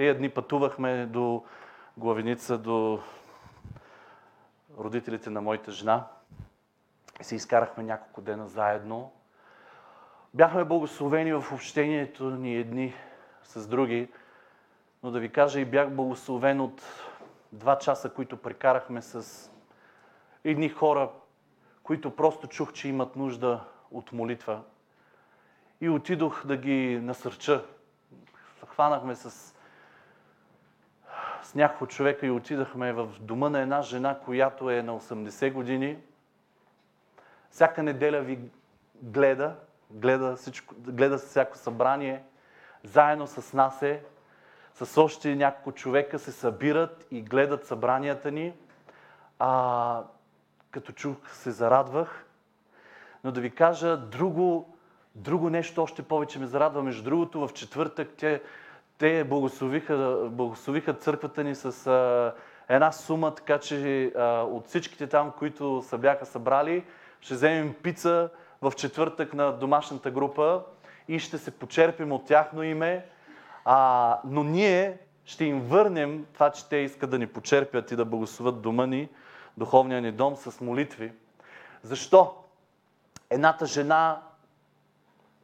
Тези дни пътувахме до главеница, до родителите на моята жена. И се изкарахме няколко дена заедно. Бяхме благословени в общението ни едни с други, но да ви кажа и бях благословен от два часа, които прекарахме с едни хора, които просто чух, че имат нужда от молитва. И отидох да ги насърча. Хванахме с, с няколко човека и отидахме в дома на една жена, която е на 80 години. Всяка неделя ви гледа, гледа, всичко, гледа всяко събрание, заедно с нас е, с още няколко човека се събират и гледат събранията ни. А, като чух, се зарадвах. Но да ви кажа друго, друго нещо още повече ме зарадва. Между другото, в четвъртък те, те благословиха, благословиха църквата ни с а, една сума, така че а, от всичките там, които се бяха събрали, ще вземем пица в четвъртък на домашната група и ще се почерпим от тяхно име. А, но ние ще им върнем това, че те искат да ни почерпят и да благословят дома ни, духовния ни дом с молитви. Защо? Едната жена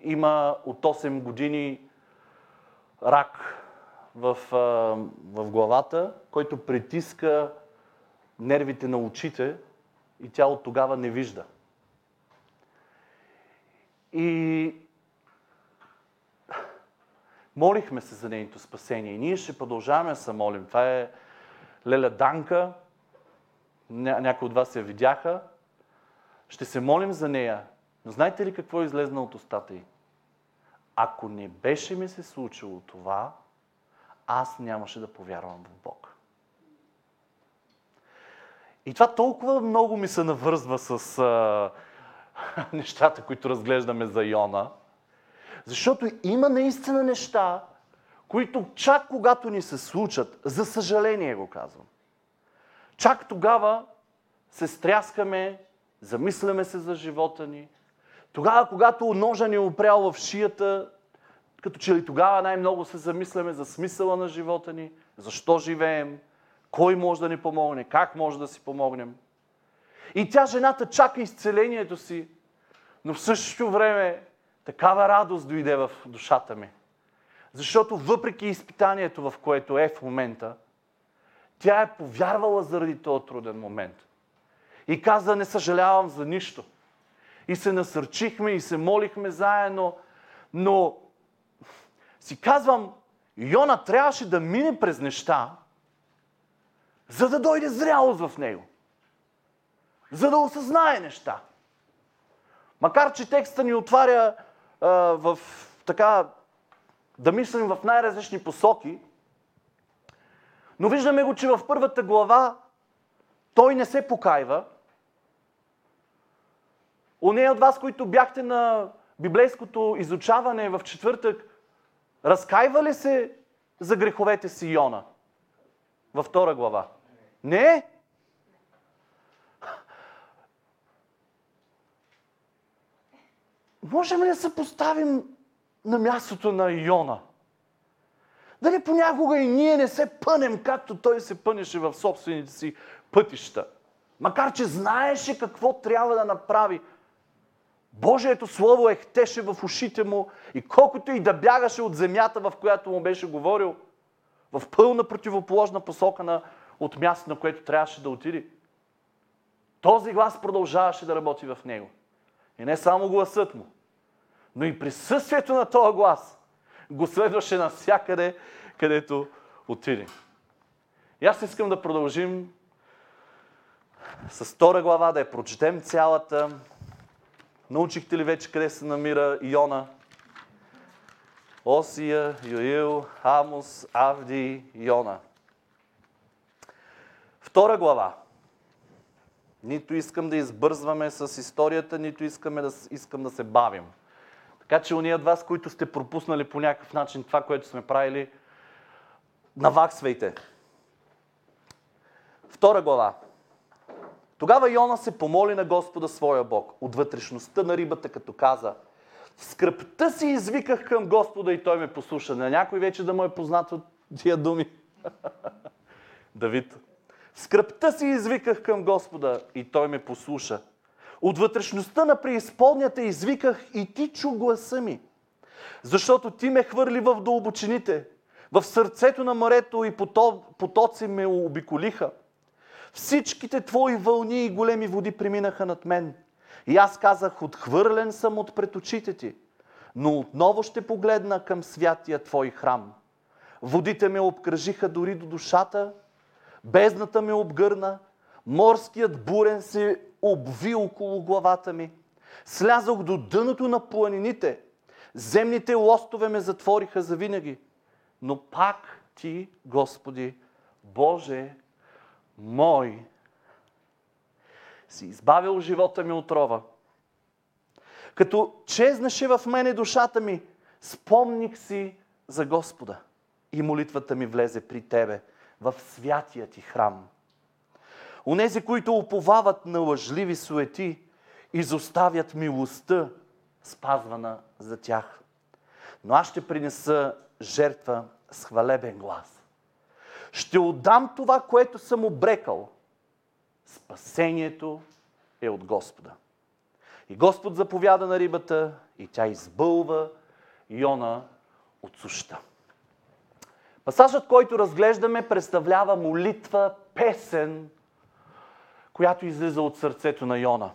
има от 8 години рак в, в главата, който притиска нервите на очите и тя от тогава не вижда. И молихме се за нейното спасение. И ние ще продължаваме да се молим. Това е Леля Данка. Ня- някои от вас я видяха. Ще се молим за нея. Но знаете ли какво е излезна от устата й? Ако не беше ми се случило това, аз нямаше да повярвам в Бог. И това толкова много ми се навързва с а, нещата, които разглеждаме за Йона. Защото има наистина неща, които чак когато ни се случат, за съжаление го казвам, чак тогава се стряскаме, замисляме се за живота ни. Тогава, когато ножа ни е опрял в шията, като че ли тогава най-много се замисляме за смисъла на живота ни, защо живеем, кой може да ни помогне, как може да си помогнем. И тя, жената, чака изцелението си, но в същото време такава радост дойде в душата ми. Защото въпреки изпитанието, в което е в момента, тя е повярвала заради този труден момент. И каза, не съжалявам за нищо. И се насърчихме и се молихме заедно, но си казвам, Йона трябваше да мине през неща, за да дойде зрялост в него. За да осъзнае неща. Макар, че текста ни отваря а, в така, да мислим в най-различни посоки, но виждаме го, че в първата глава той не се покайва. Онея от вас, които бяхте на библейското изучаване в четвъртък, разкаива ли се за греховете си Йона? Във втора глава. Не. Можем ли да се поставим на мястото на Йона? Дали понякога и ние не се пънем, както той се пънеше в собствените си пътища. Макар, че знаеше какво трябва да направи. Божието Слово ехтеше в ушите му и колкото и да бягаше от земята, в която му беше говорил, в пълна противоположна посока на, от място, на което трябваше да отиде. Този глас продължаваше да работи в него. И не само гласът му, но и присъствието на този глас го следваше навсякъде, където отиде. И аз искам да продължим с втора глава, да я прочетем цялата. Научихте ли вече къде се намира Иона? Осия, Йоил, Амос, Авди, Йона. Втора глава. Нито искам да избързваме с историята, нито искаме да, искам да се бавим. Така че уния от вас, които сте пропуснали по някакъв начин това, което сме правили, наваксвайте. Втора глава. Тогава Йона се помоли на Господа своя Бог от вътрешността на рибата, като каза В скръпта си извиках към Господа и той ме послуша. На някой вече да му е познато тия думи. Давид. В скръпта си извиках към Господа и той ме послуша. От вътрешността на преизпълнята извиках и ти чу гласа ми. Защото ти ме хвърли в дълбочините. В сърцето на морето и потоци ме обиколиха. Всичките твои вълни и големи води преминаха над мен. И аз казах, отхвърлен съм от пред очите ти, но отново ще погледна към святия твой храм. Водите ме обкръжиха дори до душата, бездната ме обгърна, морският бурен се обви около главата ми. Слязох до дъното на планините, земните лостове ме затвориха завинаги. Но пак ти, Господи, Боже мой, си избавил живота ми от рова. Като чезнаше в мене душата ми, спомних си за Господа и молитвата ми влезе при Тебе в святия Ти храм. Онези, които уповават на лъжливи суети, изоставят милостта, спазвана за тях. Но аз ще принеса жертва с хвалебен глас. Ще отдам това, което съм обрекал. Спасението е от Господа. И Господ заповяда на рибата и тя избълва Йона от суща. Пасажът, който разглеждаме, представлява молитва, песен, която излиза от сърцето на Йона.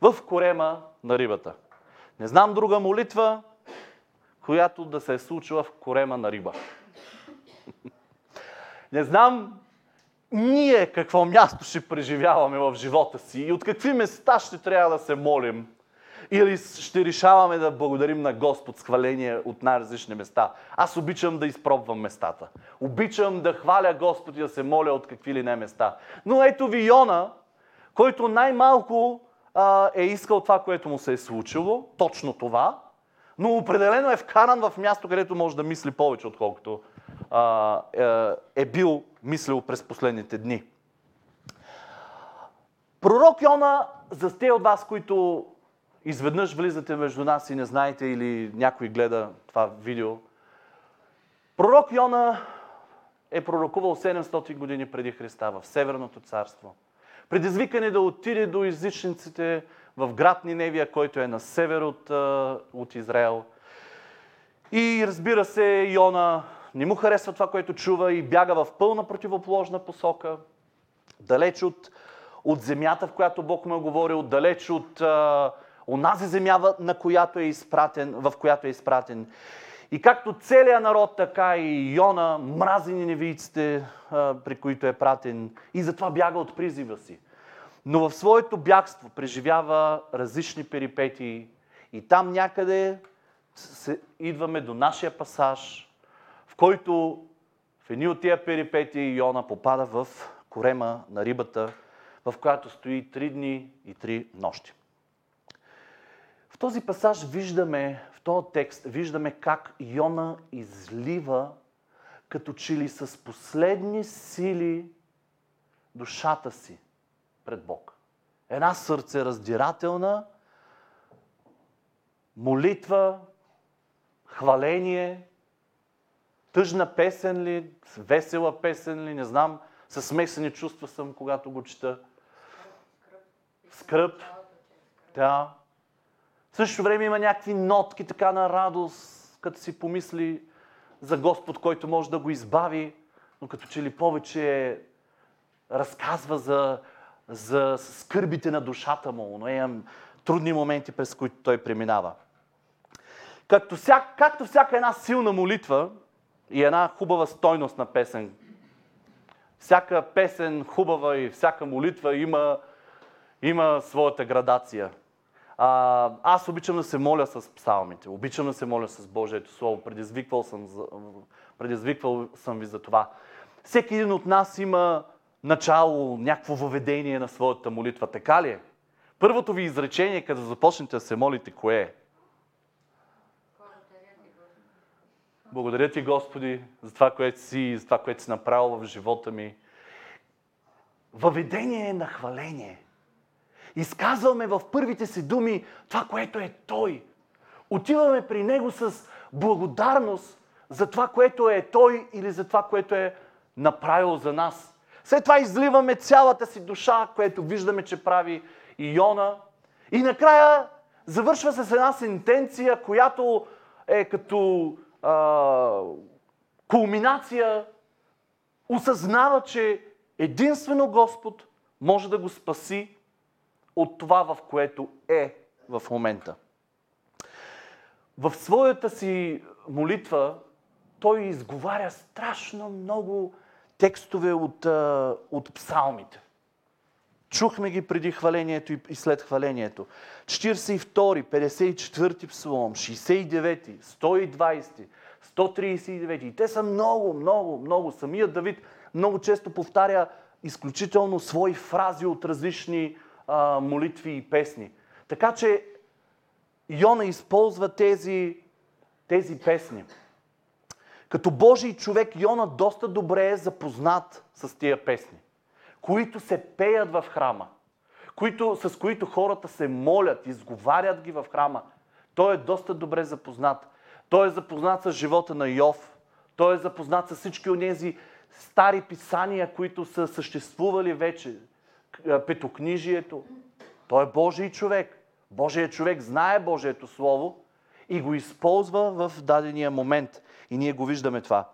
В корема на рибата. Не знам друга молитва, която да се е случила в корема на риба. Не знам ние какво място ще преживяваме в живота си и от какви места ще трябва да се молим. Или ще решаваме да благодарим на Господ с хваление от най-различни места. Аз обичам да изпробвам местата. Обичам да хваля Господ и да се моля от какви ли не места. Но ето ви Йона, който най-малко а, е искал това, което му се е случило, точно това, но определено е вкаран в място, където може да мисли повече, отколкото а, е, е бил мислил през последните дни. Пророк Йона, за те от вас, които изведнъж влизате между нас и не знаете или някой гледа това видео, пророк Йона е пророкувал 700 години преди Христа в Северното царство. Предизвикане да отиде до езичниците в град Ниневия, който е на север от, от Израел. И разбира се, Йона не му харесва това, което чува и бяга в пълна противоположна посока, далеч от, от земята, в която Бог му е говорил, далеч от а, онази земя, на която е изпратен, в която е изпратен. И както целият народ, така и Йона мрази невийците, при които е пратен и затова бяга от призива си. Но в своето бягство преживява различни перипетии и там някъде се, идваме до нашия пасаж, който в едни от тия перипетии Йона попада в корема на рибата, в която стои три дни и три нощи. В този пасаж виждаме, в този текст, виждаме как Йона излива като че ли с последни сили душата си пред Бог. Една сърце раздирателна молитва, хваление, тъжна песен ли, весела песен ли, не знам, с смесени чувства съм, когато го чета. Скръп. Да. В същото време има някакви нотки така на радост, като си помисли за Господ, който може да го избави, но като че ли повече разказва за, за скърбите на душата му, но имам трудни моменти, през които той преминава. Както, вся, както всяка една силна молитва и една хубава стойност на песен, всяка песен хубава и всяка молитва има, има своята градация. А, аз обичам да се моля с псалмите, обичам да се моля с Божието Слово. Предизвиквал съм, предизвиквал съм ви за това. Всеки един от нас има начало, някакво въведение на своята молитва. Така ли е? Първото ви изречение, като започнете да се молите, кое е? Благодаря ти, Господи, за това, което си и за това, което си направил в живота ми. Въведение на хваление. Изказваме в първите си думи това, което е Той. Отиваме при Него с благодарност, за това, което е Той или за това, което е направил за нас. След това изливаме цялата си душа, което виждаме, че прави Йона. И накрая завършва с една сентенция, която е като а, кулминация. Осъзнава, че единствено Господ може да го спаси от това, в което е в момента. В своята си молитва той изговаря страшно много текстове от, от псалмите. Чухме ги преди хвалението и след хвалението. 42, 54 псалом, 69, 120, 139. И те са много, много, много. Самият Давид много често повтаря изключително свои фрази от различни а, молитви и песни. Така че Йона използва тези, тези песни. Като Божий човек Йона доста добре е запознат с тия песни, които се пеят в храма, които, с които хората се молят, изговарят ги в храма. Той е доста добре запознат. Той е запознат с живота на Йов. Той е запознат с всички от тези стари писания, които са съществували вече. Петокнижието. Той е Божий човек. Божият човек знае Божието Слово и го използва в дадения момент. И ние го виждаме това.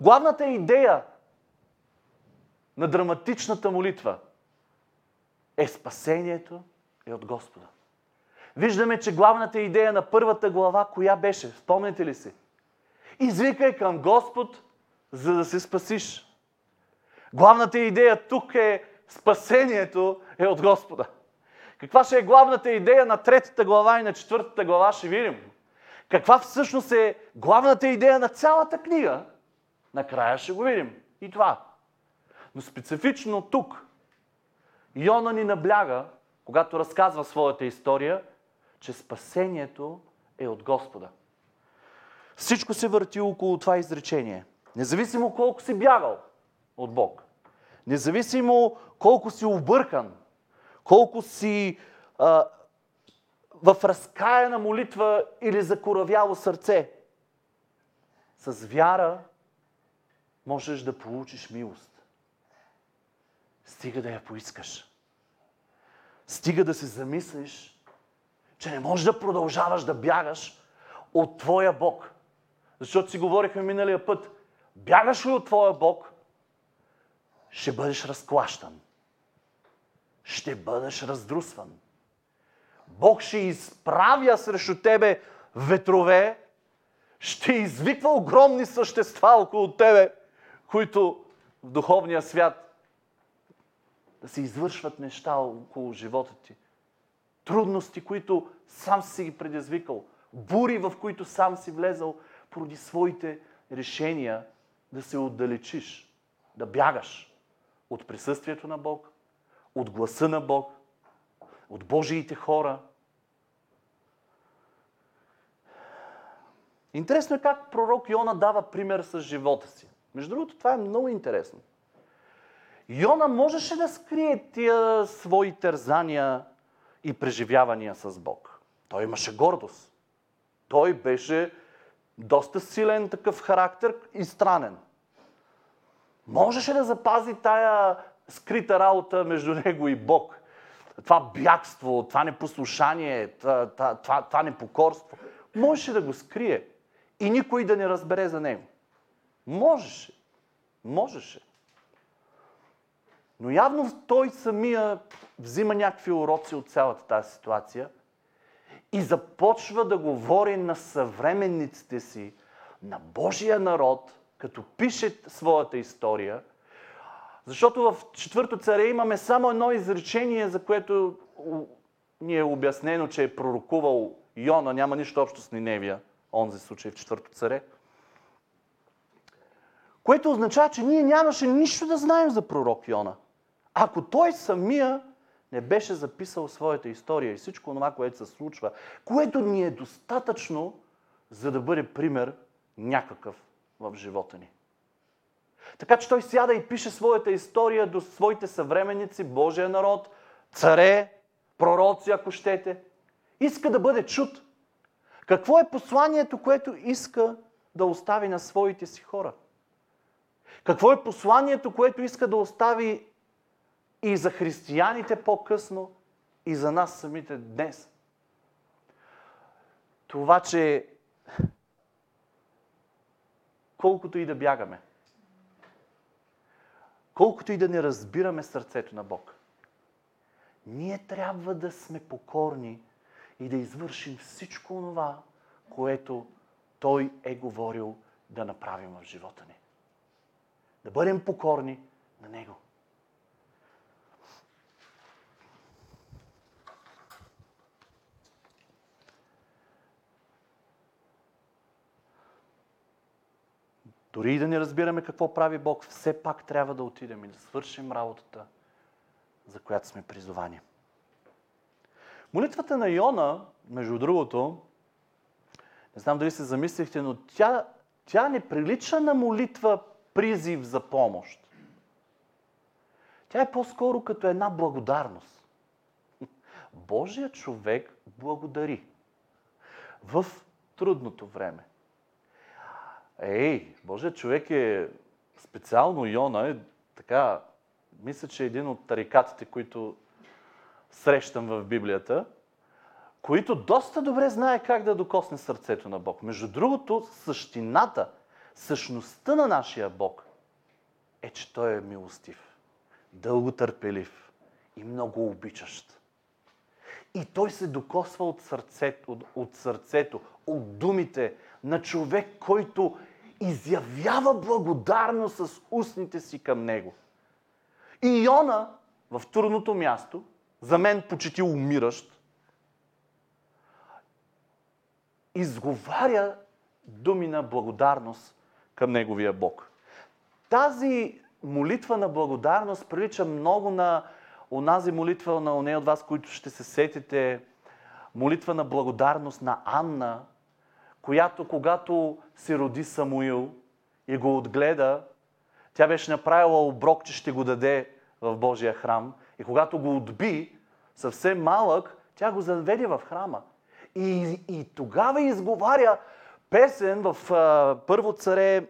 Главната идея на драматичната молитва е спасението е от Господа. Виждаме, че главната идея на първата глава, коя беше? Спомняте ли си? Извикай към Господ, за да се спасиш. Главната идея тук е спасението е от Господа. Каква ще е главната идея на третата глава и на четвъртата глава, ще видим. Каква всъщност е главната идея на цялата книга, накрая ще го видим. И това. Но специфично тук, Йона ни набляга, когато разказва своята история, че спасението е от Господа. Всичко се върти около това изречение. Независимо колко си бягал от Бог. Независимо колко си объркан. Колко си а, в разкаяна молитва или закоравяло сърце. С вяра можеш да получиш милост. Стига да я поискаш. Стига да се замислиш, че не можеш да продължаваш да бягаш от Твоя Бог. Защото си говорихме миналия път. Бягаш ли от Твоя Бог, ще бъдеш разклащан. Ще бъдеш раздрусван. Бог ще изправя срещу тебе ветрове, ще извиква огромни същества около тебе, които в духовния свят да се извършват неща около живота ти. Трудности, които сам си ги предизвикал. Бури, в които сам си влезал поради своите решения да се отдалечиш, да бягаш от присъствието на Бог, от гласа на Бог, от Божиите хора. Интересно е как пророк Йона дава пример с живота си. Между другото, това е много интересно. Йона можеше да скрие тия свои тързания и преживявания с Бог. Той имаше гордост. Той беше доста силен такъв характер и странен. Можеше да запази тая скрита работа между него и Бог. Това бягство, това непослушание, това, това, това непокорство. Можеше да го скрие и никой да не разбере за него. Можеше. Можеше. Но явно той самия взима някакви уроци от цялата тази ситуация и започва да говори на съвременниците си, на Божия народ, като пише своята история. Защото в четвърто царе имаме само едно изречение, за което ни е обяснено, че е пророкувал Йона, няма нищо общо с Ниневия, онзи случай в четвърто царе. Което означава, че ние нямаше нищо да знаем за пророк Йона. Ако той самия не беше записал своята история и всичко това, което се случва, което ни е достатъчно, за да бъде пример някакъв в живота ни. Така че той сяда и пише своята история до своите съвременници, Божия народ, царе, пророци, ако щете. Иска да бъде чут. Какво е посланието, което иска да остави на своите си хора? Какво е посланието, което иска да остави и за християните по-късно, и за нас самите днес? Това, че колкото и да бягаме, колкото и да не разбираме сърцето на Бог, ние трябва да сме покорни и да извършим всичко това, което Той е говорил да направим в живота ни. Да бъдем покорни на Него. Дори и да не разбираме какво прави Бог, все пак трябва да отидем и да свършим работата, за която сме призовани. Молитвата на Йона, между другото, не знам дали се замислихте, но тя, тя не прилича на молитва призив за помощ. Тя е по-скоро като една благодарност. Божия човек благодари в трудното време. Ей, Божия човек е специално Йона, е така, мисля, че е един от тарикатите, които срещам в Библията, които доста добре знае как да докосне сърцето на Бог. Между другото, същината, същността на нашия Бог е, че Той е милостив, дълготърпелив и много обичащ. И Той се докосва от сърцето, от, от сърцето, от думите на човек, който изявява благодарност с устните си към Него. И Йона в трудното място, за мен почти умиращ, изговаря думи на благодарност към Неговия Бог. Тази молитва на благодарност прилича много на онази молитва на оне от вас, които ще се сетите, молитва на благодарност на Анна, която когато се роди Самуил и го отгледа, тя беше направила оброк, че ще го даде в Божия храм. И когато го отби, съвсем малък, тя го заведе в храма. И, и тогава изговаря песен в а, Първо царе,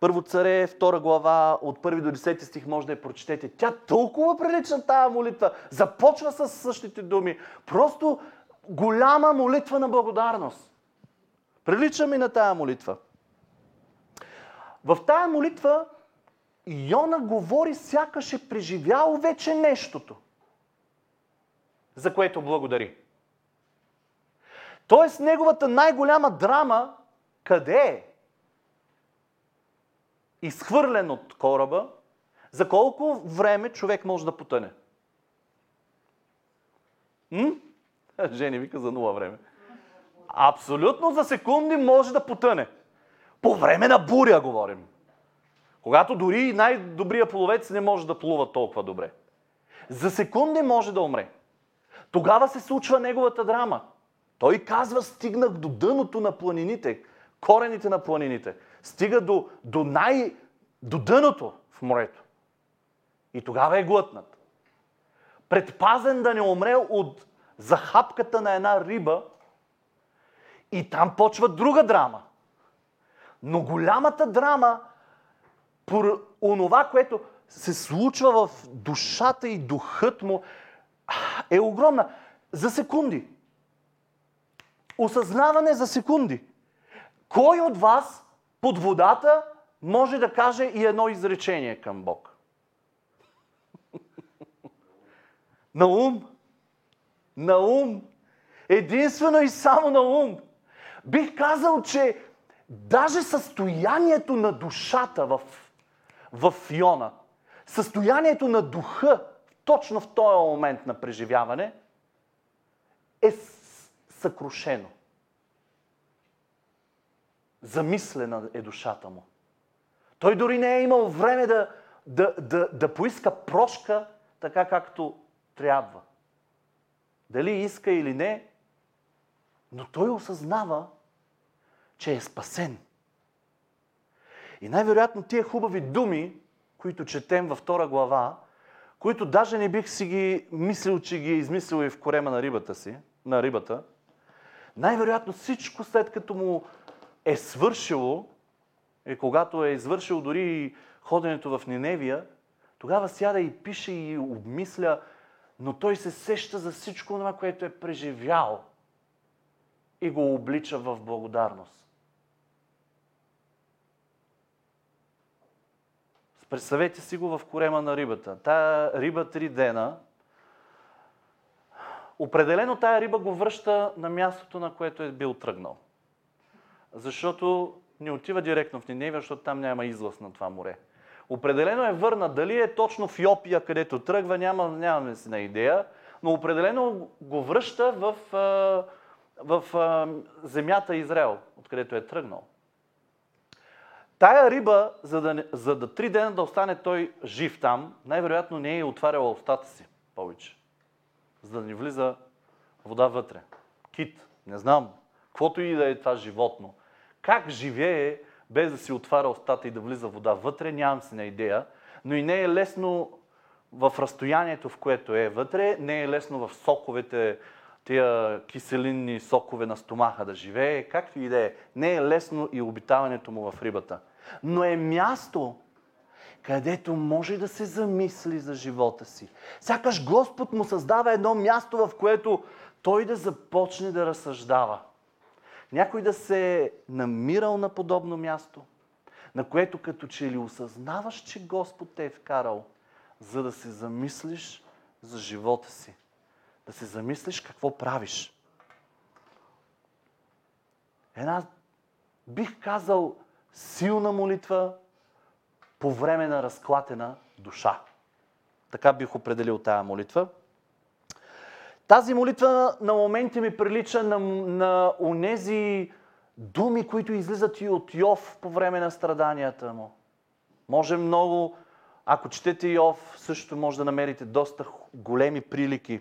Първо царе, втора глава, от първи до 10 стих може да я прочетете. Тя толкова прилича тази молитва. Започва с същите думи. Просто голяма молитва на благодарност. Прилича ми на тая молитва. В тая молитва Йона говори сякаш е преживял вече нещото, за което благодари. Тоест неговата най-голяма драма къде е? Изхвърлен от кораба, за колко време човек може да потъне? М? Жени вика за нула време. Абсолютно за секунди може да потъне. По време на буря говорим. Когато дори най-добрия половец не може да плува толкова добре. За секунди може да умре. Тогава се случва неговата драма. Той казва, стигнах до дъното на планините, корените на планините. Стига до, до, най, до дъното в морето. И тогава е глътнат. Предпазен да не умре от захапката на една риба и там почва друга драма. Но голямата драма, по онова, което се случва в душата и духът му, е огромна. За секунди. Осъзнаване за секунди. Кой от вас под водата може да каже и едно изречение към Бог? На ум? На ум. Единствено и само на ум. Бих казал, че даже състоянието на душата в, в Йона, състоянието на духа, точно в този момент на преживяване, е съкрушено. Замислена е душата му. Той дори не е имал време да, да, да, да поиска прошка така както трябва дали иска или не, но той осъзнава, че е спасен. И най-вероятно тия хубави думи, които четем във втора глава, които даже не бих си ги мислил, че ги е измислил и в корема на рибата си, на рибата, най-вероятно всичко след като му е свършило, и когато е извършил дори ходенето в Ниневия, тогава сяда и пише и обмисля, но той се сеща за всичко това, което е преживял и го облича в благодарност. Представете си го в корема на рибата. Тая риба три дена, определено тая риба го връща на мястото, на което е бил тръгнал. Защото не отива директно в Ниневия, защото там няма излъз на това море. Определено е върна. Дали е точно в Йопия, където тръгва, няма, нямаме си на идея, но определено го връща в, в, в земята Израел, откъдето е тръгнал. Тая риба, за да, за да три дена да остане той жив там, най-вероятно не е отваряла устата си повече, за да не влиза вода вътре. Кит, не знам, каквото и да е това животно. Как живее без да си отваря устата и да влиза вода вътре, нямам си на идея, но и не е лесно в разстоянието, в което е вътре, не е лесно в соковете, тия киселинни сокове на стомаха да живее, както и да е. Не е лесно и обитаването му в рибата. Но е място, където може да се замисли за живота си. Сякаш Господ му създава едно място, в което той да започне да разсъждава. Някой да се е намирал на подобно място, на което като че ли осъзнаваш, че Господ те е вкарал, за да се замислиш за живота си. Да се замислиш какво правиш. Една, бих казал, силна молитва по време на разклатена душа. Така бих определил тая молитва. Тази молитва на моменти ми прилича на, на онези думи, които излизат и от Йов по време на страданията му. Може много, ако четете Йов, също може да намерите доста големи прилики.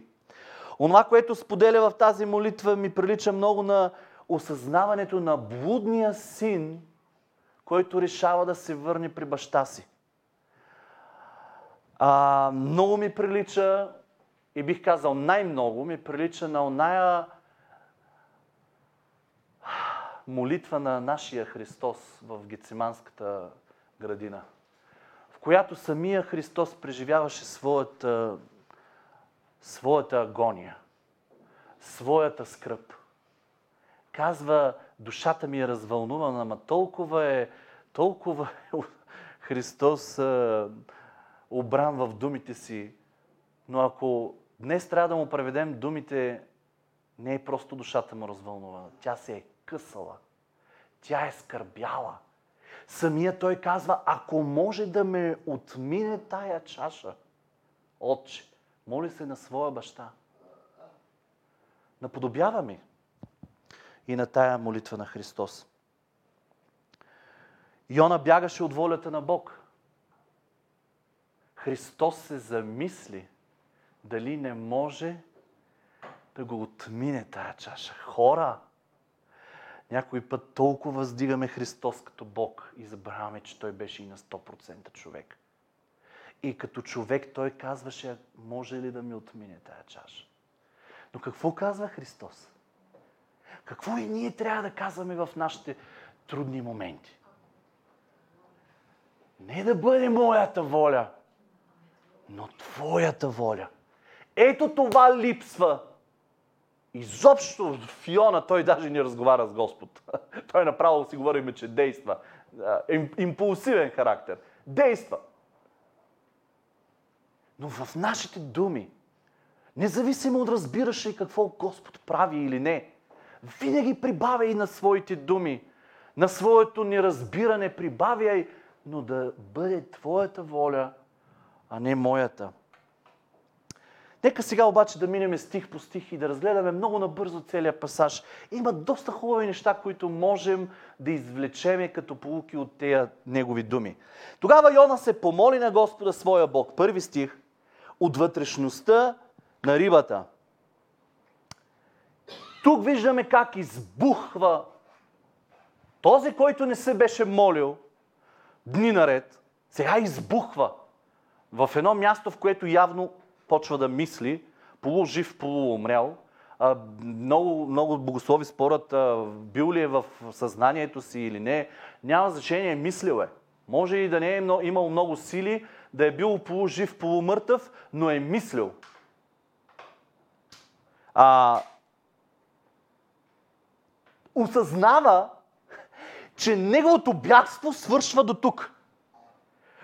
Онова, което споделя в тази молитва, ми прилича много на осъзнаването на блудния син, който решава да се върне при баща си. А, много ми прилича и бих казал най-много ми прилича на оная молитва на нашия Христос в Гециманската градина, в която самия Христос преживяваше своята, своята агония, своята скръп. Казва, душата ми е развълнувана, ама толкова е, толкова е Христос обран в думите си, но ако днес трябва да му преведем думите, не е просто душата му развълнувана. Тя се е късала. Тя е скърбяла. Самия той казва, ако може да ме отмине тая чаша, отче, моли се на своя баща. Наподобява ми и на тая молитва на Христос. Йона бягаше от волята на Бог. Христос се замисли – дали не може да го отмине тая чаша. Хора, някой път толкова въздигаме Христос като Бог и забравяме, че Той беше и на 100% човек. И като човек Той казваше, може ли да ми отмине тая чаша? Но какво казва Христос? Какво и ние трябва да казваме в нашите трудни моменти? Не да бъде моята воля, но Твоята воля – ето това липсва. Изобщо в Йона той даже не разговаря с Господ. той направо си говорим, че действа. Импулсивен характер. Действа. Но в нашите думи, независимо от разбираш ли какво Господ прави или не, винаги прибавяй на своите думи, на своето неразбиране прибавяй, но да бъде Твоята воля, а не моята. Нека сега обаче да минем стих по стих и да разгледаме много набързо целият пасаж. Има доста хубави неща, които можем да извлечеме като полуки от тези негови думи. Тогава Йона се помоли на Господа своя Бог. Първи стих. От вътрешността на рибата. Тук виждаме как избухва този, който не се беше молил дни наред, сега избухва в едно място, в което явно почва да мисли, полужив, полуумрял, много, много богослови спорят бил ли е в съзнанието си или не. Няма значение, мислил е. Може и да не е имал много сили, да е бил полужив, полумъртъв, но е мислил. А, осъзнава, че неговото бягство свършва до тук.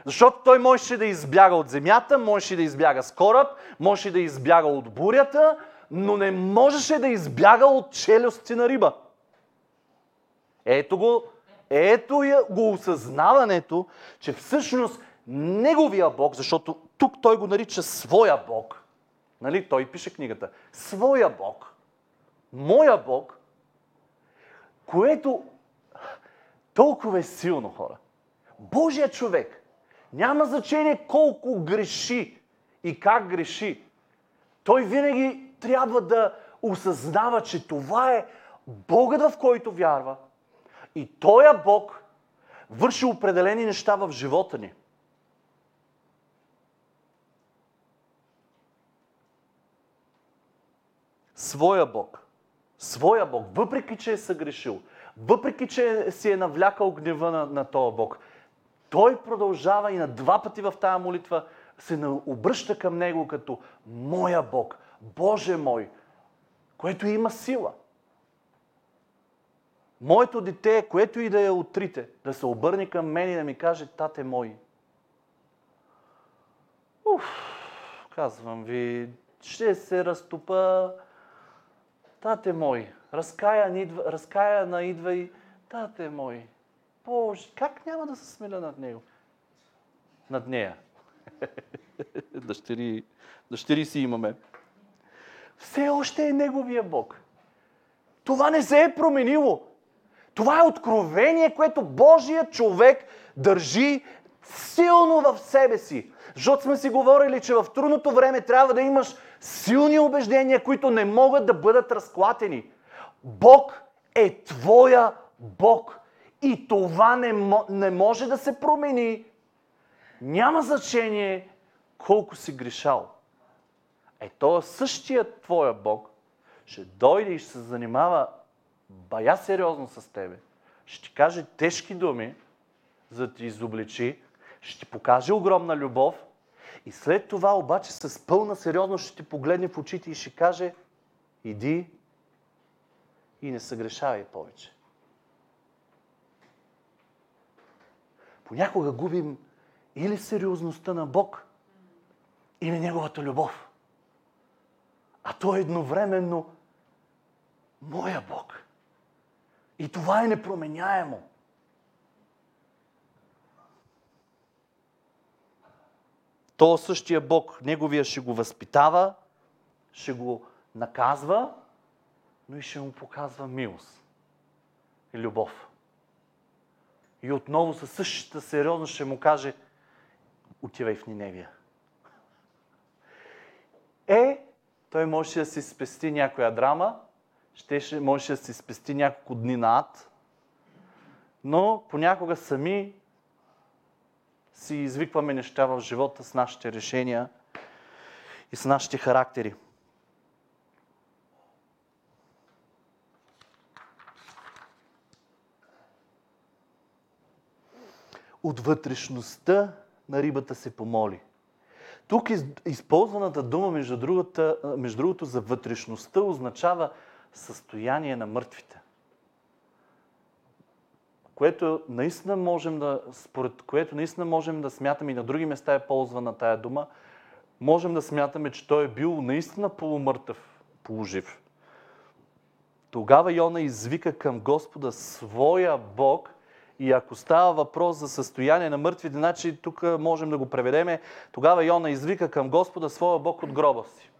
Защото той можеше да избяга от земята, можеше да избяга с кораб, можеше да избяга от бурята, но не можеше да избяга от челюсти на риба. Ето го, ето го осъзнаването, че всъщност неговия Бог, защото тук той го нарича своя Бог, нали, той пише книгата, своя Бог, моя Бог, което толкова е силно, хора. Божия човек няма значение колко греши и как греши. Той винаги трябва да осъзнава, че това е Богът, в който вярва. И Той Бог върши определени неща в живота ни. Своя Бог. Своя Бог, въпреки че е съгрешил, въпреки че си е навлякал гнева на, на този Бог, той продължава и на два пъти в тази молитва се обръща към него като моя Бог, Боже мой, което има сила. Моето дете, което и да е от да се обърне към мен и да ми каже, тате мой. Уф, казвам ви, ще се разтопа, тате мой, разкая, идва, разкая на идва и тате мой. Боже, как няма да се смеля над него? Над нея. дъщери, дъщери си имаме. Все още е неговия Бог. Това не се е променило. Това е откровение, което Божия човек държи силно в себе си. Защото сме си говорили, че в трудното време трябва да имаш силни убеждения, които не могат да бъдат разклатени. Бог е твоя Бог. И това не, не може да се промени. Няма значение колко си грешал. Е, то същия твоя Бог ще дойде и ще се занимава бая сериозно с тебе. Ще ти каже тежки думи, за да ти изобличи. Ще ти покаже огромна любов. И след това обаче с пълна сериозност ще ти погледне в очите и ще каже иди и не съгрешавай повече. Понякога губим или сериозността на Бог, или Неговата любов. А то е едновременно моя Бог. И това е непроменяемо. То същия Бог, Неговия ще го възпитава, ще го наказва, но и ще му показва милост и любов. И отново със същата сериозност ще му каже, отивай в Ниневия. Е, той може да си спести някоя драма, ще, може да си спести няколко дни на ад, но понякога сами си извикваме неща в живота с нашите решения и с нашите характери. От вътрешността на рибата се помоли. Тук използваната дума, между, другата, между другото, за вътрешността означава състояние на мъртвите. Което наистина можем да, според което наистина можем да смятаме и на други места е ползвана тая дума, можем да смятаме, че той е бил наистина полумъртъв, полужив. Тогава Йона извика към Господа своя Бог и ако става въпрос за състояние на мъртвите, значи тук можем да го преведеме. Тогава Йона извика към Господа своя Бог от гроба си.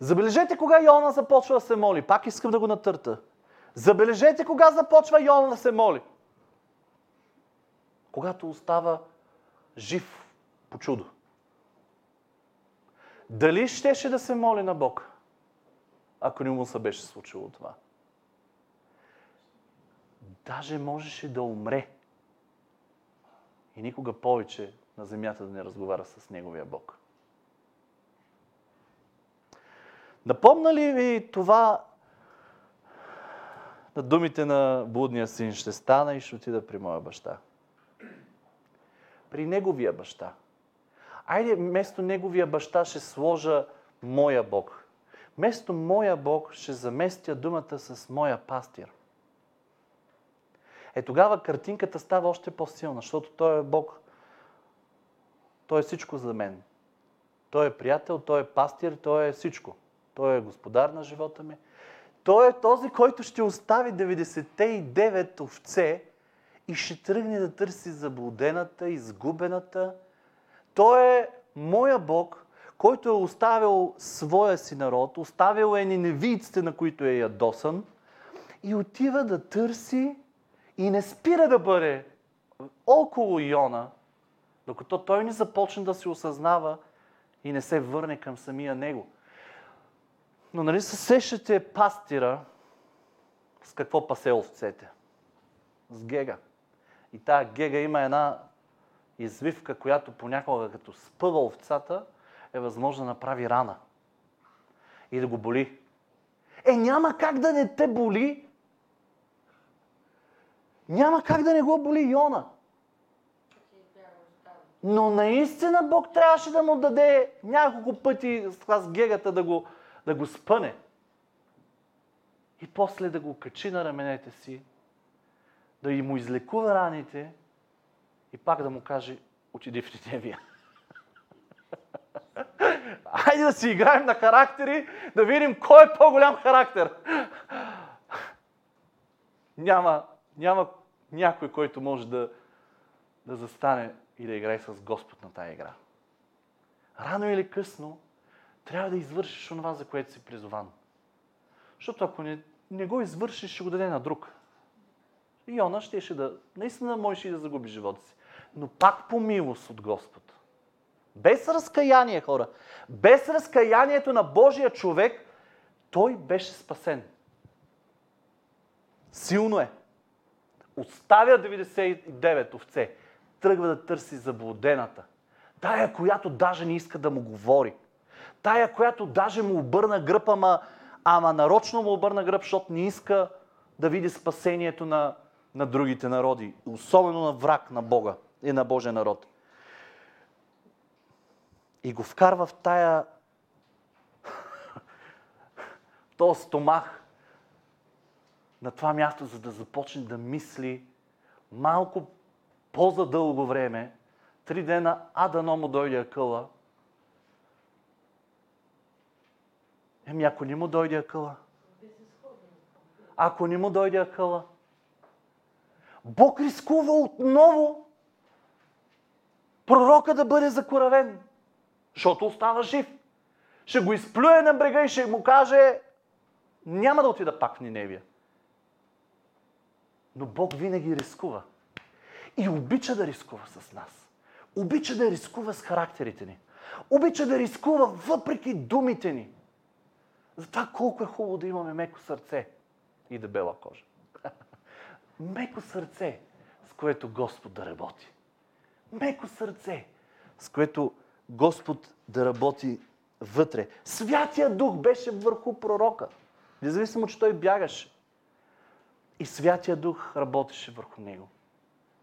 Забележете кога Йона започва да се моли. Пак искам да го натърта. Забележете кога започва Йона да се моли. Когато остава жив по чудо. Дали щеше да се моли на Бог, ако не му се беше случило това? Даже можеше да умре. И никога повече на земята да не разговаря с неговия Бог. Напомна ли ви това на думите на блудния син? Ще стана и ще отида при моя баща. При неговия баща. Айде, вместо неговия баща ще сложа моя Бог. Вместо моя Бог ще заместя думата с моя пастир. Е тогава картинката става още по-силна, защото Той е Бог. Той е всичко за мен. Той е приятел, Той е пастир, Той е всичко. Той е господар на живота ми. Той е този, който ще остави 99 овце и ще тръгне да търси заблудената, изгубената. Той е моя Бог, който е оставил своя си народ, оставил е неневийците, на които е ядосан и отива да търси и не спира да бъде около Йона, докато той не започне да се осъзнава и не се върне към самия него. Но нали се сещате пастира с какво пасе овцете? С гега. И тая гега има една извивка, която понякога като спъва овцата, е възможно да направи рана. И да го боли. Е, няма как да не те боли. Няма как да не го боли Йона. Но наистина Бог трябваше да му даде няколко пъти с гегата да го, да го спъне. И после да го качи на раменете си, да и му излекува раните и пак да му каже, отиди в Ниневия. Хайде да си играем на характери, да видим кой е по-голям характер. Няма, няма някой, който може да, да застане и да играе с Господ на тази игра. Рано или късно трябва да извършиш това, за което си призован. Защото ако не, не го извършиш, ще го даде на друг. Йона ще, ще да, наистина можеш и да загуби живота си. Но пак по милост от Господ. Без разкаяние, хора. Без разкаянието на Божия човек, той беше спасен. Силно е. Оставя 99 овце. Тръгва да търси заблудената. Тая, която даже не иска да му говори. Тая, която даже му обърна гръб, ама, ама нарочно му обърна гръб, защото не иска да види спасението на, на другите народи. Особено на враг на Бога и на Божия народ. И го вкарва в тая този стомах на това място, за да започне да мисли малко по-задълго време, три дена, а дано му дойде акъла. Еми, ако не му дойде акъла? Ако не му дойде акъла? Бог рискува отново пророка да бъде закоравен, защото остава жив. Ще го изплюе на брега и ще му каже, няма да отида пак в Ниневия. Но Бог винаги рискува. И обича да рискува с нас. Обича да рискува с характерите ни. Обича да рискува въпреки думите ни. Затова колко е хубаво да имаме меко сърце и дебела кожа. меко сърце, с което Господ да работи. Меко сърце, с което Господ да работи вътре. Святия Дух беше върху пророка. Независимо, че той бягаше. И Святия Дух работеше върху него.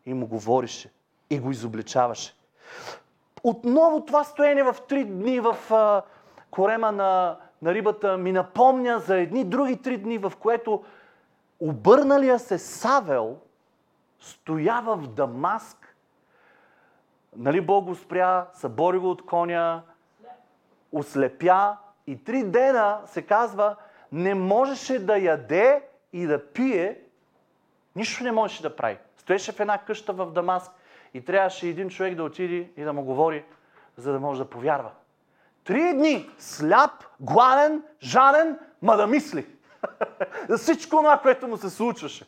И му говорише. И го изобличаваше. Отново това стоене в три дни в а, корема на, на рибата ми напомня за едни други три дни, в което обърналия се Савел стоява в Дамаск. Нали Бог го спря, събори го от коня, ослепя и три дена се казва, не можеше да яде и да пие, нищо не можеше да прави. Стоеше в една къща в Дамаск и трябваше един човек да отиде и да му говори, за да може да повярва. Три дни сляп, гладен, жанен, ма да мисли. За всичко това, което му се случваше.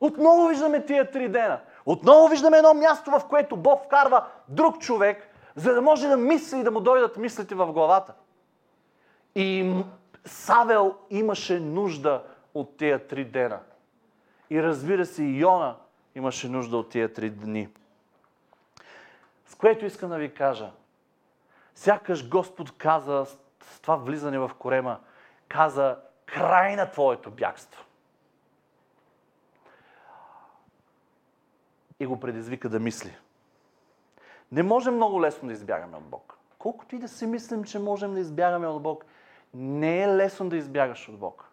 Отново виждаме тия три дена. Отново виждаме едно място, в което Бог вкарва друг човек, за да може да мисли и да му дойдат мислите в главата. И Савел имаше нужда от тия три дена. И разбира се, Йона имаше нужда от тия три дни. С което искам да ви кажа, сякаш Господ каза с това влизане в корема, каза край на твоето бягство. И го предизвика да мисли. Не можем много лесно да избягаме от Бог. Колкото и да си мислим, че можем да избягаме от Бог, не е лесно да избягаш от Бог.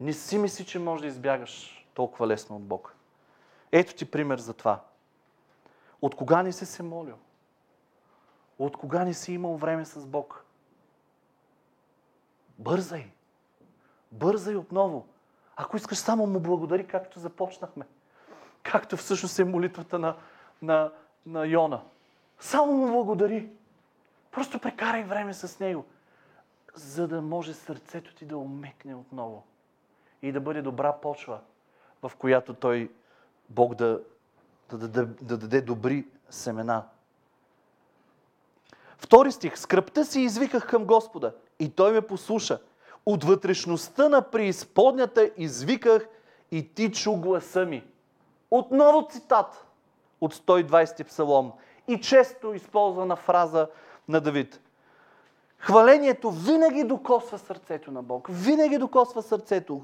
Не си мисли, че можеш да избягаш толкова лесно от Бог. Ето ти пример за това. От кога не си се молил? От кога не си имал време с Бог? Бързай! Бързай отново! Ако искаш само му благодари, както започнахме. Както всъщност е молитвата на, на, на Йона. Само му благодари. Просто прекарай време с него, за да може сърцето ти да умекне отново и да бъде добра почва, в която той, Бог да, да, да, да, да даде добри семена. Втори стих. Скръпта си извиках към Господа и Той ме послуша. От вътрешността на преизподнята извиках и ти чу гласа ми. Отново цитат от 120 псалом и често използвана фраза на Давид. Хвалението винаги докосва сърцето на Бог. Винаги докосва сърцето.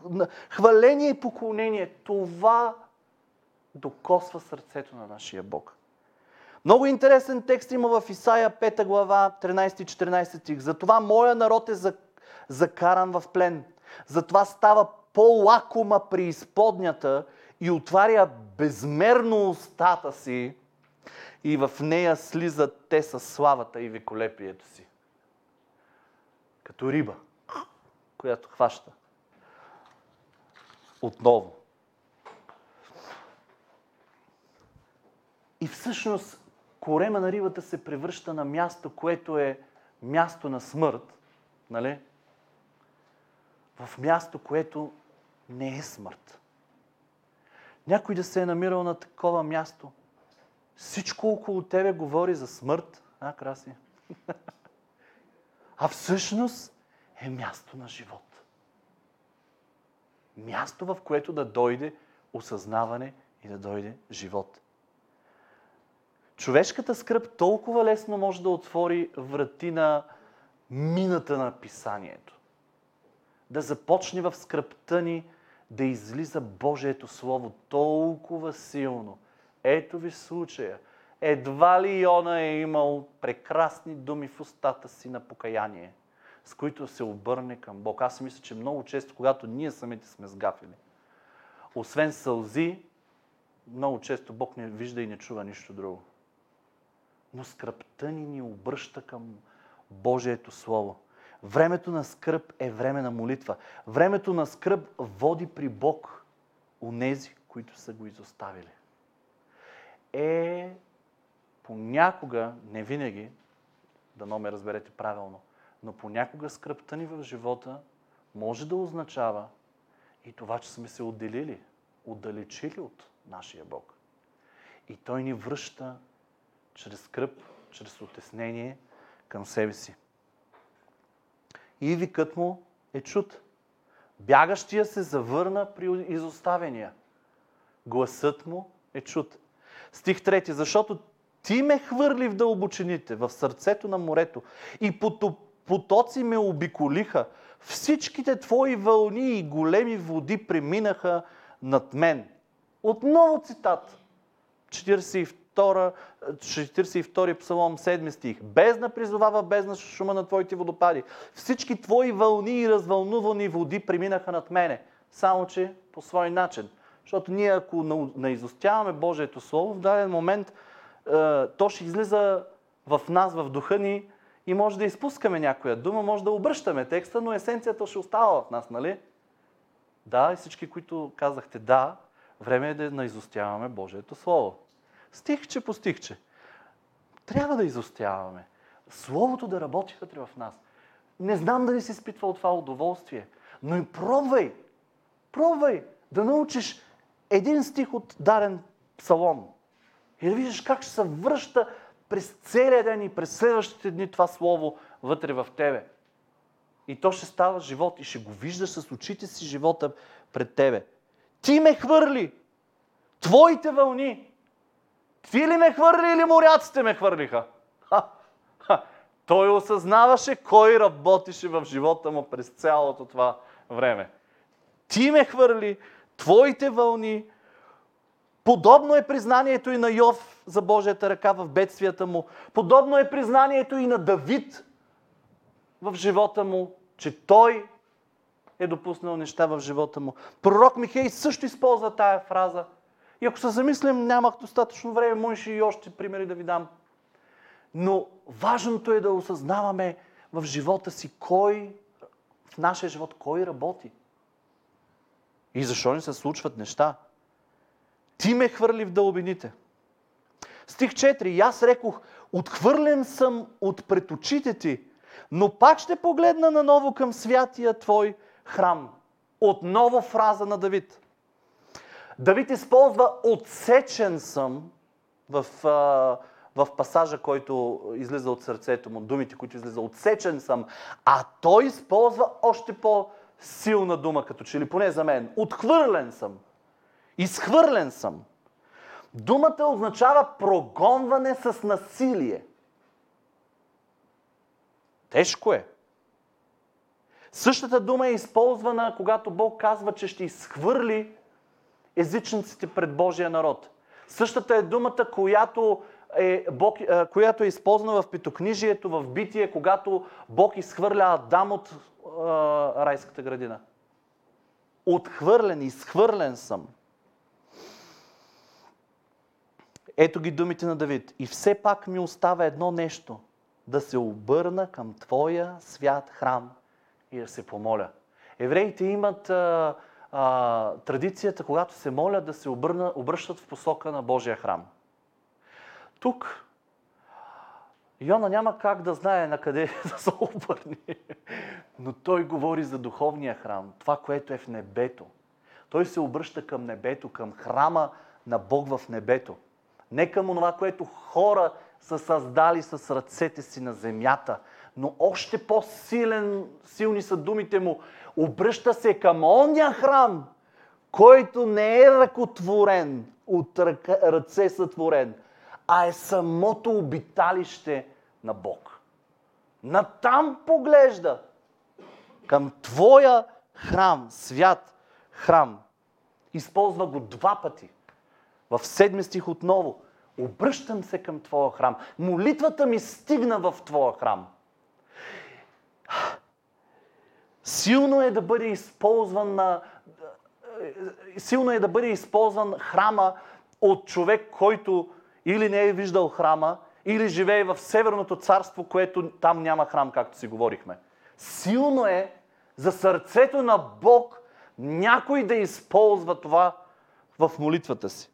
Хваление и поклонение, това докосва сърцето на нашия Бог. Много интересен текст има в Исаия 5 глава 13-14 стих. Затова моя народ е закаран в плен. Затова става по-лакома при изподнята и отваря безмерно устата си и в нея слизат те със славата и великолепието си. Като риба, която хваща. Отново. И всъщност корема на рибата се превръща на място, което е място на смърт, нали? В място, което не е смърт. Някой да се е намирал на такова място. Всичко около тебе говори за смърт. А, краси. А всъщност е място на живот. Място, в което да дойде осъзнаване и да дойде живот. Човешката скръп толкова лесно може да отвори врати на мината на писанието. Да започне в скръпта ни да излиза Божието Слово толкова силно. Ето ви случая. Едва ли Йона е имал прекрасни думи в устата си на покаяние, с които се обърне към Бог. Аз мисля, че много често, когато ние самите сме сгафили, освен сълзи, много често Бог не вижда и не чува нищо друго но скръпта ни ни обръща към Божието Слово. Времето на скръп е време на молитва. Времето на скръп води при Бог нези, които са го изоставили. Е, понякога, не винаги, да ме разберете правилно, но понякога скръпта ни в живота може да означава и това, че сме се отделили, отдалечили от нашия Бог. И Той ни връща чрез скръп, чрез отеснение към себе си. И викът му е чуд. Бягащия се завърна при изоставения. Гласът му е чуд. Стих 3. Защото ти ме хвърли в дълбочините, в сърцето на морето и потоци ме обиколиха. Всичките твои вълни и големи води преминаха над мен. Отново цитат. 42 псалом, 7 стих. Бездна призовава бездна шума на твоите водопади. Всички твои вълни и развълнувани води преминаха над мене. Само, че по свой начин. Защото ние, ако наизостяваме Божието Слово, в даден момент то ще излиза в нас, в духа ни и може да изпускаме някоя дума, може да обръщаме текста, но есенцията ще остава в нас, нали? Да, и всички, които казахте да, време е да наизостяваме Божието Слово стихче по стихче. Трябва да изостяваме. Словото да работи вътре в нас. Не знам дали си изпитва от това удоволствие, но и пробвай. Пробвай да научиш един стих от дарен псалом. И да видиш как ще се връща през целия ден и през следващите дни това слово вътре в тебе. И то ще става живот и ще го виждаш с очите си живота пред тебе. Ти ме хвърли. Твоите вълни ти ли ме хвърли или моряците ме хвърлиха? Ха, ха. Той осъзнаваше кой работеше в живота му през цялото това време. Ти ме хвърли, твоите вълни. Подобно е признанието и на Йов за Божията ръка в бедствията му. Подобно е признанието и на Давид в живота му, че той е допуснал неща в живота му. Пророк Михей също използва тая фраза. И ако се замислим, нямах достатъчно време, можеше и още примери да ви дам. Но важното е да осъзнаваме в живота си кой, в нашия живот, кой работи. И защо не се случват неща? Ти ме хвърли в дълбините. Стих 4. И аз рекох, отхвърлен съм от пред очите ти, но пак ще погледна наново към святия Твой храм. Отново фраза на Давид. Давид използва отсечен съм в, в пасажа, който излиза от сърцето му, думите, които излиза. Отсечен съм. А той използва още по-силна дума, като че ли поне за мен. Отхвърлен съм. Изхвърлен съм. Думата означава прогонване с насилие. Тежко е. Същата дума е използвана, когато Бог казва, че ще изхвърли езичниците пред Божия народ. Същата е думата, която е, Бог, която е използвана в Питокнижието, в Битие, когато Бог изхвърля Адам от а, райската градина. Отхвърлен, изхвърлен съм. Ето ги думите на Давид. И все пак ми остава едно нещо. Да се обърна към Твоя свят храм и да се помоля. Евреите имат а, а, традицията, когато се молят, да се обърна, обръщат в посока на Божия храм. Тук Йона няма как да знае на къде да се обърне, но той говори за духовния храм, това, което е в небето. Той се обръща към небето, към храма на Бог в небето. Не към това, което хора са създали с ръцете си на земята, но още по-силен, силни са думите му. Обръща се към оня храм, който не е ръкотворен, от ръце сътворен, а е самото обиталище на Бог. Натам поглежда към Твоя храм, свят храм. Използва го два пъти. В седми стих отново. Обръщам се към Твоя храм. Молитвата ми стигна в Твоя храм. Силно е да бъде използван на, силно е да бъде използван храма от човек, който или не е виждал храма, или живее в Северното царство, което там няма храм, както си говорихме. Силно е за сърцето на Бог някой да използва това в молитвата си.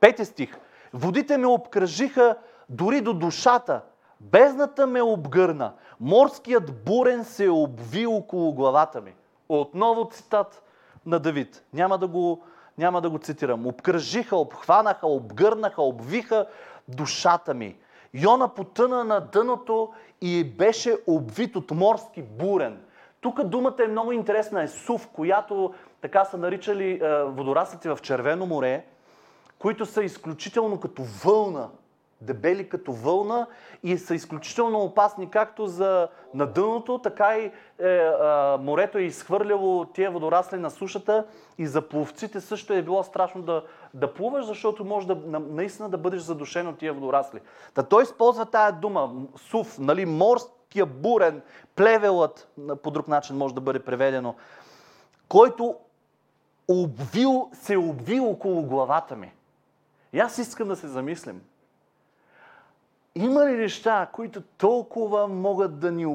Пети стих. Водите ме обкръжиха дори до душата. Бездната ме обгърна. Морският бурен се обви около главата ми. Отново цитат на Давид. Няма да го, няма да го цитирам. Обкръжиха, обхванаха, обгърнаха, обвиха душата ми. Йона потъна на дъното и беше обвит от морски бурен. Тук думата е много интересна. Е сув, която така са наричали е, водораслите в Червено море които са изключително като вълна, дебели като вълна и са изключително опасни както за на дъното, така и е, а, морето е изхвърляло тия водорасли на сушата и за пловците също е било страшно да, да плуваш, защото може да, наистина да бъдеш задушен от тия водорасли. Та той използва тая дума, сув, нали, морския бурен, плевелът, по друг начин може да бъде преведено, който обвил, се е обвил около главата ми. И аз искам да се замислим. Има ли неща, които толкова могат да, ни,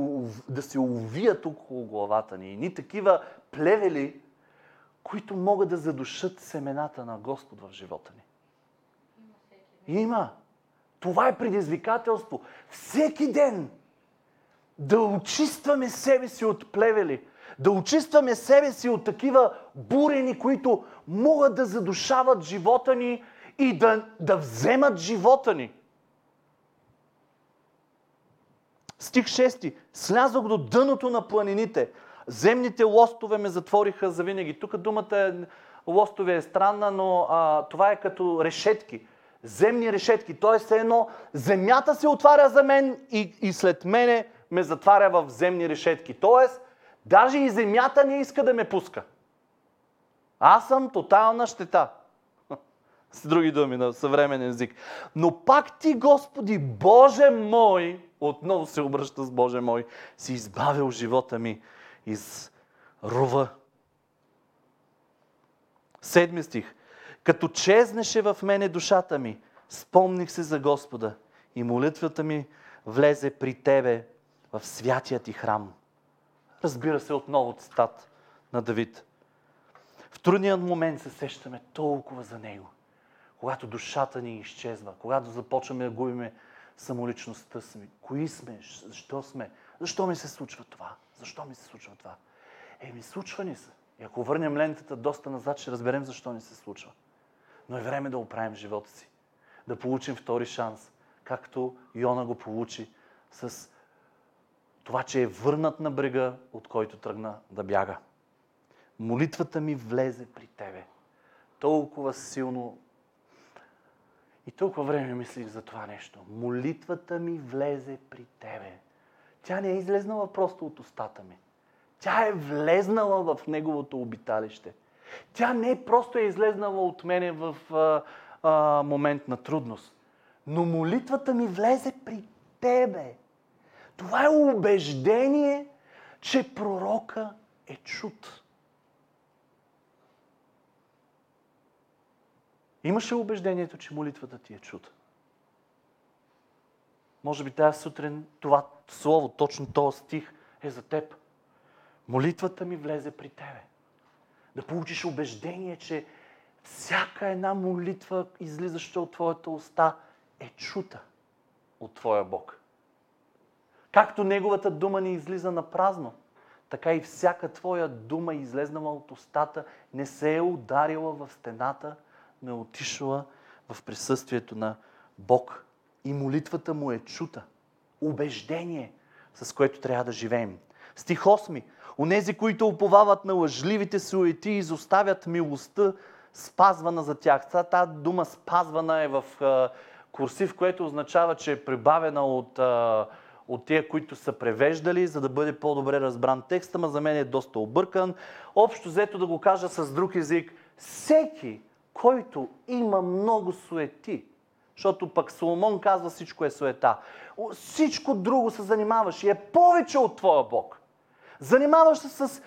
да се увият около главата ни? Ни такива плевели, които могат да задушат семената на Господ в живота ни? Има. Това е предизвикателство. Всеки ден да очистваме себе си от плевели, да очистваме себе си от такива бурени, които могат да задушават живота ни и да, да вземат живота ни. Стих 6. Слязох до дъното на планините. Земните лостове ме затвориха завинаги. Тук думата е, лостове е странна, но а, това е като решетки. земни решетки. Тоест, едно, земята се отваря за мен и, и след мене ме затваря в земни решетки. Тоест, даже и земята не иска да ме пуска. Аз съм тотална щета. С други думи на съвременен език. Но пак ти, Господи, Боже мой, отново се обръща с Боже мой, си избавил живота ми из рова. Седми стих. Като чезнеше в мене душата ми, спомних се за Господа и молитвата ми влезе при Тебе в святия ти храм. Разбира се, отново цитат на Давид. В трудният момент се сещаме толкова за Него. Когато душата ни изчезва, когато започваме да губиме самоличността си. Кои сме? Защо сме? Защо ми се случва това? Защо ми се случва това? Еми, случва ни се. И ако върнем лентата доста назад, ще разберем защо ни се случва. Но е време да оправим живота си. Да получим втори шанс, както Йона го получи с това, че е върнат на брега, от който тръгна да бяга. Молитвата ми влезе при Тебе. Толкова силно и толкова време мислих за това нещо. Молитвата ми влезе при Тебе. Тя не е излезнала просто от устата ми. Тя е влезнала в Неговото обиталище. Тя не просто е излезнала от мене в а, а, момент на трудност. Но молитвата ми влезе при Тебе. Това е убеждение, че пророка е чуд. Имаше убеждението, че молитвата ти е чуд. Може би тази сутрин това слово, точно този стих е за теб. Молитвата ми влезе при тебе. Да получиш убеждение, че всяка една молитва, излизаща от твоята уста, е чута от твоя Бог. Както Неговата дума не излиза на празно, така и всяка твоя дума, излезнала от устата, не се е ударила в стената, но е отишла в присъствието на Бог. И молитвата му е чута. Убеждение, с което трябва да живеем. Стих 8. Онези, които уповават на лъжливите суети, изоставят милостта, спазвана за тях. Тази дума спазвана е в курсив, което означава, че е прибавена от от тия, които са превеждали, за да бъде по-добре разбран текста, ма за мен е доста объркан. Общо взето да го кажа с друг език, всеки, който има много суети, защото пък Соломон казва всичко е суета. Всичко друго се занимаваш и е повече от твоя Бог. Занимаваш се с,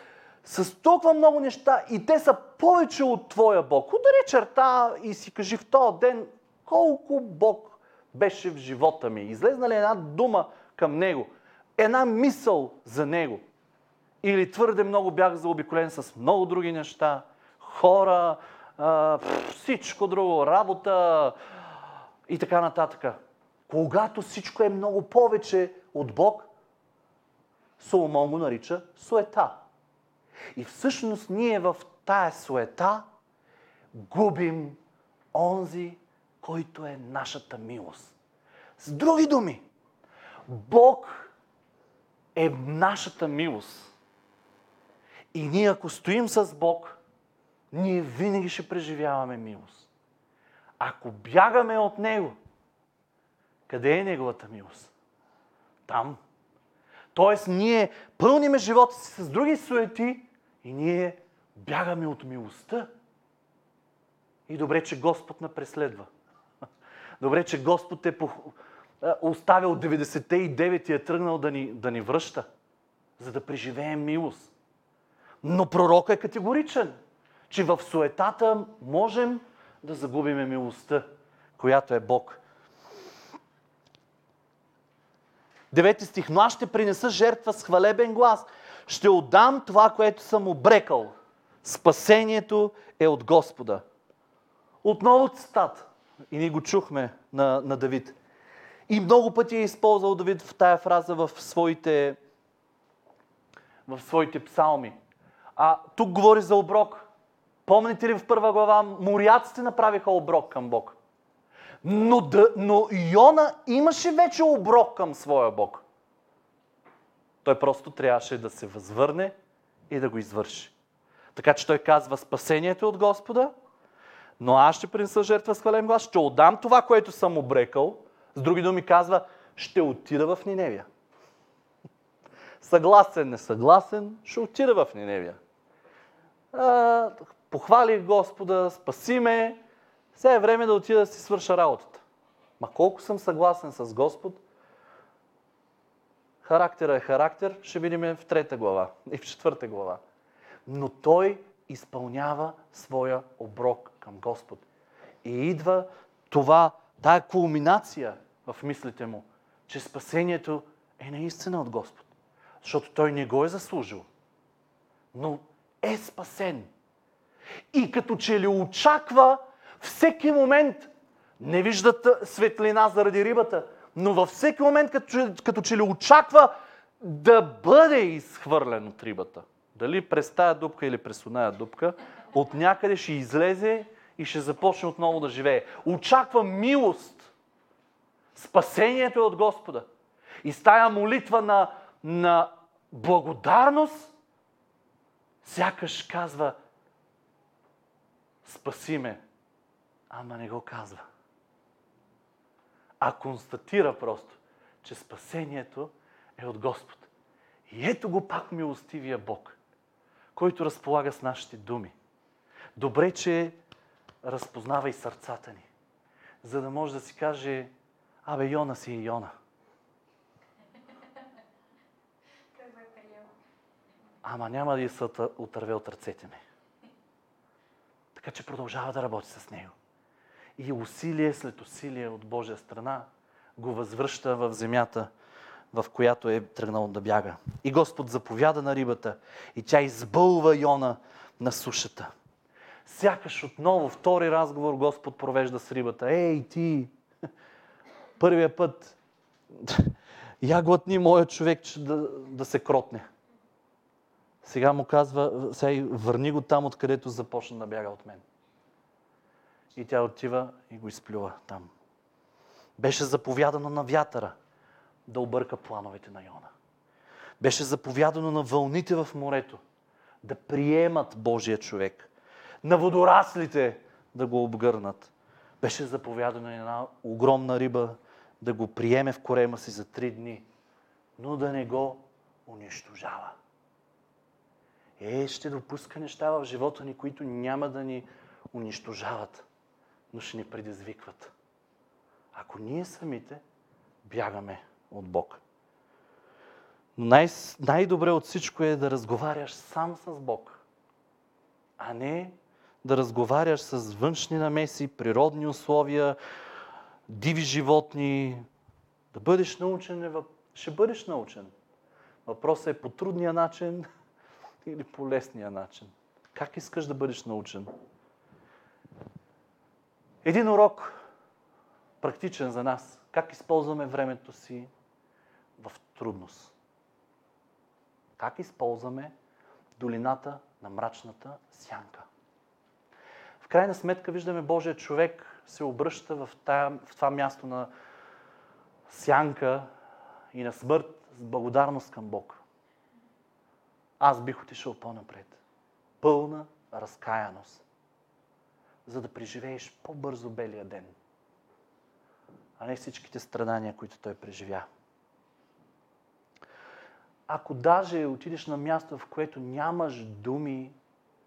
с толкова много неща и те са повече от твоя Бог. Удари черта и си кажи в този ден колко Бог беше в живота ми. Излезна ли една дума към Него, една мисъл за Него. Или твърде много бях заобиколен с много други неща, хора, всичко друго, работа и така нататък. Когато всичко е много повече от Бог, Соломон го нарича суета. И всъщност ние в тая суета губим онзи, който е нашата милост. С други думи, Бог е нашата милост. И ние ако стоим с Бог, ние винаги ще преживяваме милост. Ако бягаме от Него, къде е Неговата милост? Там. Тоест, ние пълниме живота си с други суети и ние бягаме от милостта. И добре, че Господ на преследва. Добре, че Господ е е, оставил 99 и е тръгнал да ни, да ни връща, за да преживеем милост. Но пророк е категоричен, че в суетата можем да загубиме милостта, която е Бог. Девети стих. Но аз ще принеса жертва с хвалебен глас. Ще отдам това, което съм обрекал. Спасението е от Господа. Отново цитат. И ние го чухме на, на Давид. И много пъти е използвал Давид в тая фраза в своите, в своите псалми. А тук говори за оброк. Помните ли в първа глава, моряците направиха оброк към Бог. Но, да, но Йона имаше вече оброк към своя Бог. Той просто трябваше да се възвърне и да го извърши. Така че той казва спасението от Господа, Но аз ще принеса жертва с хвален глас, ще отдам това, което съм обрекал. С други думи казва, ще отида в Ниневия. Съгласен, несъгласен, ще отида в Ниневия. А, похвали Господа, спаси ме, сега е време да отида да си свърша работата. Ма колко съм съгласен с Господ, характера е характер, ще видим в трета глава и в четвърта глава. Но той изпълнява своя оброк към Господ. И идва това, тая кулминация в мислите му, че спасението е наистина от Господ. Защото той не го е заслужил, но е спасен. И като че ли очаква всеки момент, не виждат светлина заради рибата, но във всеки момент, като, като че ли очаква да бъде изхвърлен от рибата. Дали през тая дупка или през оная дупка, от някъде ще излезе и ще започне отново да живее. Очаква милост. Спасението е от Господа. И с тая молитва на, на благодарност, сякаш казва, спаси ме, ама не го казва. А констатира просто, че спасението е от Господ. И ето го пак милостивия Бог, който разполага с нашите думи. Добре, че разпознава и сърцата ни, за да може да си каже, абе, Йона си е Йона. Ама няма да се отърве от ръцете ми. Така че продължава да работи с него. И усилие след усилие от Божия страна го възвръща в земята, в която е тръгнал да бяга. И Господ заповяда на рибата и тя избълва Йона на сушата. Сякаш отново, втори разговор Господ провежда с рибата. Ей, ти! Първия път я глътни моят човек, че да, да се кротне. Сега му казва, сега върни го там, откъдето започна да бяга от мен. И тя отива и го изплюва там. Беше заповядано на вятъра да обърка плановете на Йона. Беше заповядано на вълните в морето да приемат Божия човек. На водораслите да го обгърнат. Беше заповядано една огромна риба да го приеме в корема си за три дни, но да не го унищожава. Е, ще допуска неща в живота ни, които няма да ни унищожават, но ще ни предизвикват. Ако ние самите бягаме от Бог. Но най- най-добре от всичко е да разговаряш сам с Бог, а не да разговаряш с външни намеси, природни условия, диви животни. Да бъдеш научен, е ще бъдеш научен. Въпросът е по трудния начин или по лесния начин. Как искаш да бъдеш научен? Един урок, практичен за нас. Как използваме времето си в трудност? Как използваме долината на мрачната сянка? В крайна сметка виждаме Божия човек се обръща в, тая, в това място на сянка и на смърт с благодарност към Бог. Аз бих отишъл по-напред. Пълна разкаяност, за да преживееш по-бързо белия ден, а не всичките страдания, които той преживя. Ако даже отидеш на място, в което нямаш думи,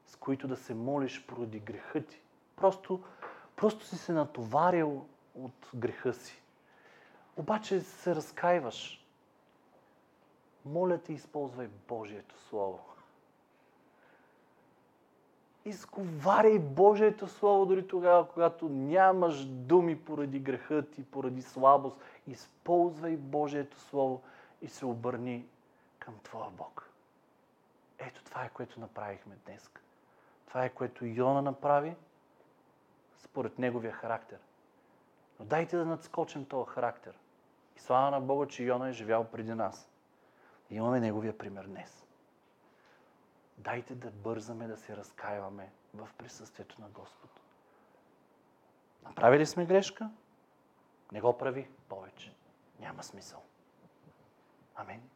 с които да се молиш поради греха ти, просто, просто си се натоварил от греха си. Обаче се разкаиваш. Моля те, използвай Божието Слово. Изговаряй Божието Слово дори тогава, когато нямаш думи поради греха ти, поради слабост. Използвай Божието Слово и се обърни към Твоя Бог. Ето това е, което направихме днес. Това е, което Йона направи според неговия характер. Но дайте да надскочим този характер. И слава на Бога, че Йона е живял преди нас. Имаме неговия пример днес. Дайте да бързаме да се разкаиваме в присъствието на Господ. Направили сме грешка? Не го прави повече. Няма смисъл. Амин.